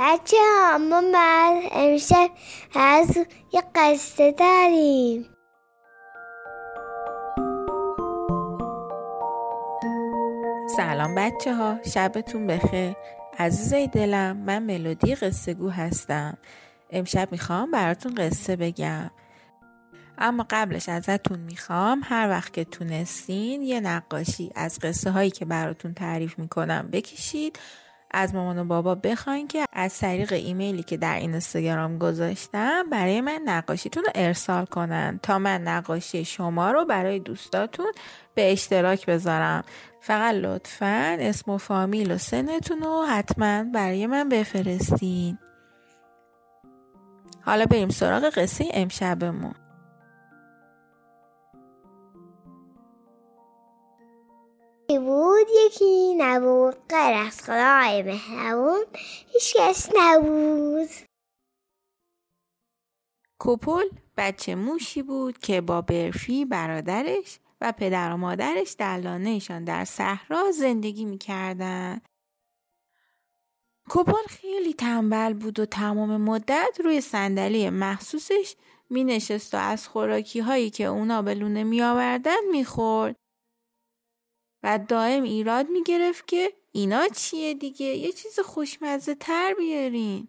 بچه ها ما من امشب از یه قصه داریم. سلام بچه ها شبتون بخیر. عزیزای دلم من ملودی قصه گو هستم. امشب می‌خوام براتون قصه بگم. اما قبلش ازتون می‌خوام هر وقت که تونستین یه نقاشی از قصه هایی که براتون تعریف می‌کنم بکشید. از مامان و بابا بخواین که از طریق ایمیلی که در این اینستاگرام گذاشتم برای من نقاشیتون رو ارسال کنن تا من نقاشی شما رو برای دوستاتون به اشتراک بذارم. فقط لطفا اسم و فامیل و سنتون رو حتما برای من بفرستین. حالا بریم سراغ قصه امشبمون. بود؟ یکی نبود غیر از خدای مهربون هیچ کس نبود کوپل بچه موشی بود که با برفی برادرش و پدر و مادرش در لانهشان در صحرا زندگی می‌کردن. کوپل خیلی تنبل بود و تمام مدت روی صندلی مخصوصش می نشست و از خوراکی هایی که اونا به لونه می آوردن می خورد. و دائم ایراد می گرفت که اینا چیه دیگه یه چیز خوشمزه تر بیارین.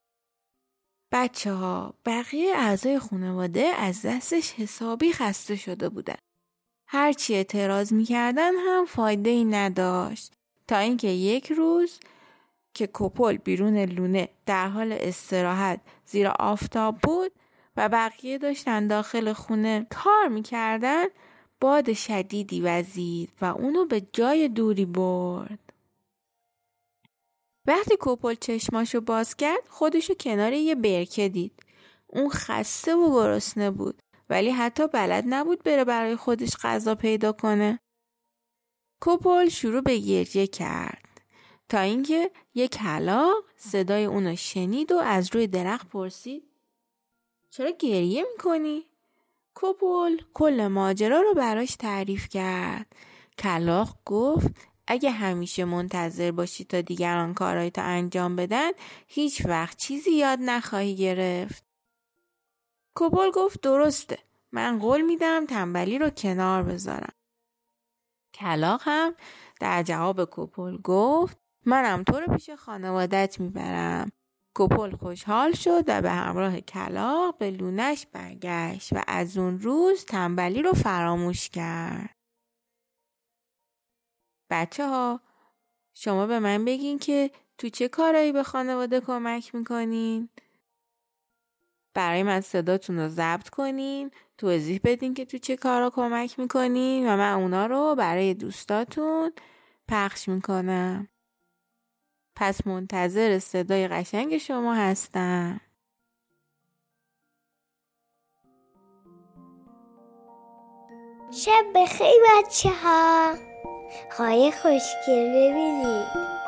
بچه ها بقیه اعضای خانواده از دستش حسابی خسته شده بودن. هرچی اعتراض می‌کردن هم فایده ای نداشت تا اینکه یک روز که کوپل بیرون لونه در حال استراحت زیر آفتاب بود و بقیه داشتن داخل خونه کار می‌کردن باد شدیدی وزید و اونو به جای دوری برد. وقتی کوپل چشماشو باز کرد خودشو کنار یه برکه دید. اون خسته و گرسنه بود ولی حتی بلد نبود بره برای خودش غذا پیدا کنه. کوپل شروع به گریه کرد تا اینکه یک کلاق صدای اونو شنید و از روی درخت پرسید چرا گریه می‌کنی؟ کوپل کل ماجرا رو براش تعریف کرد. کلاق گفت اگه همیشه منتظر باشی تا دیگران کارهای تا انجام بدن هیچ وقت چیزی یاد نخواهی گرفت. کوپل گفت درسته من قول میدم تنبلی رو کنار بذارم. کلاق هم در جواب کوپل گفت منم تو رو پیش خانوادت می‌برم. کوپل خوشحال شد و به همراه کلاق به لونش برگشت و از اون روز تنبلی رو فراموش کرد. بچه ها شما به من بگین که تو چه کارایی به خانواده کمک می‌کنین؟ برای من صداتون رو ضبط کنین توضیح بدین که تو چه کارا کمک می‌کنین و من اونا رو برای دوستاتون پخش می‌کنم پس منتظر صدای قشنگ شما هستم. شب بخیر بچه ها خواهی خوشگل ببینید.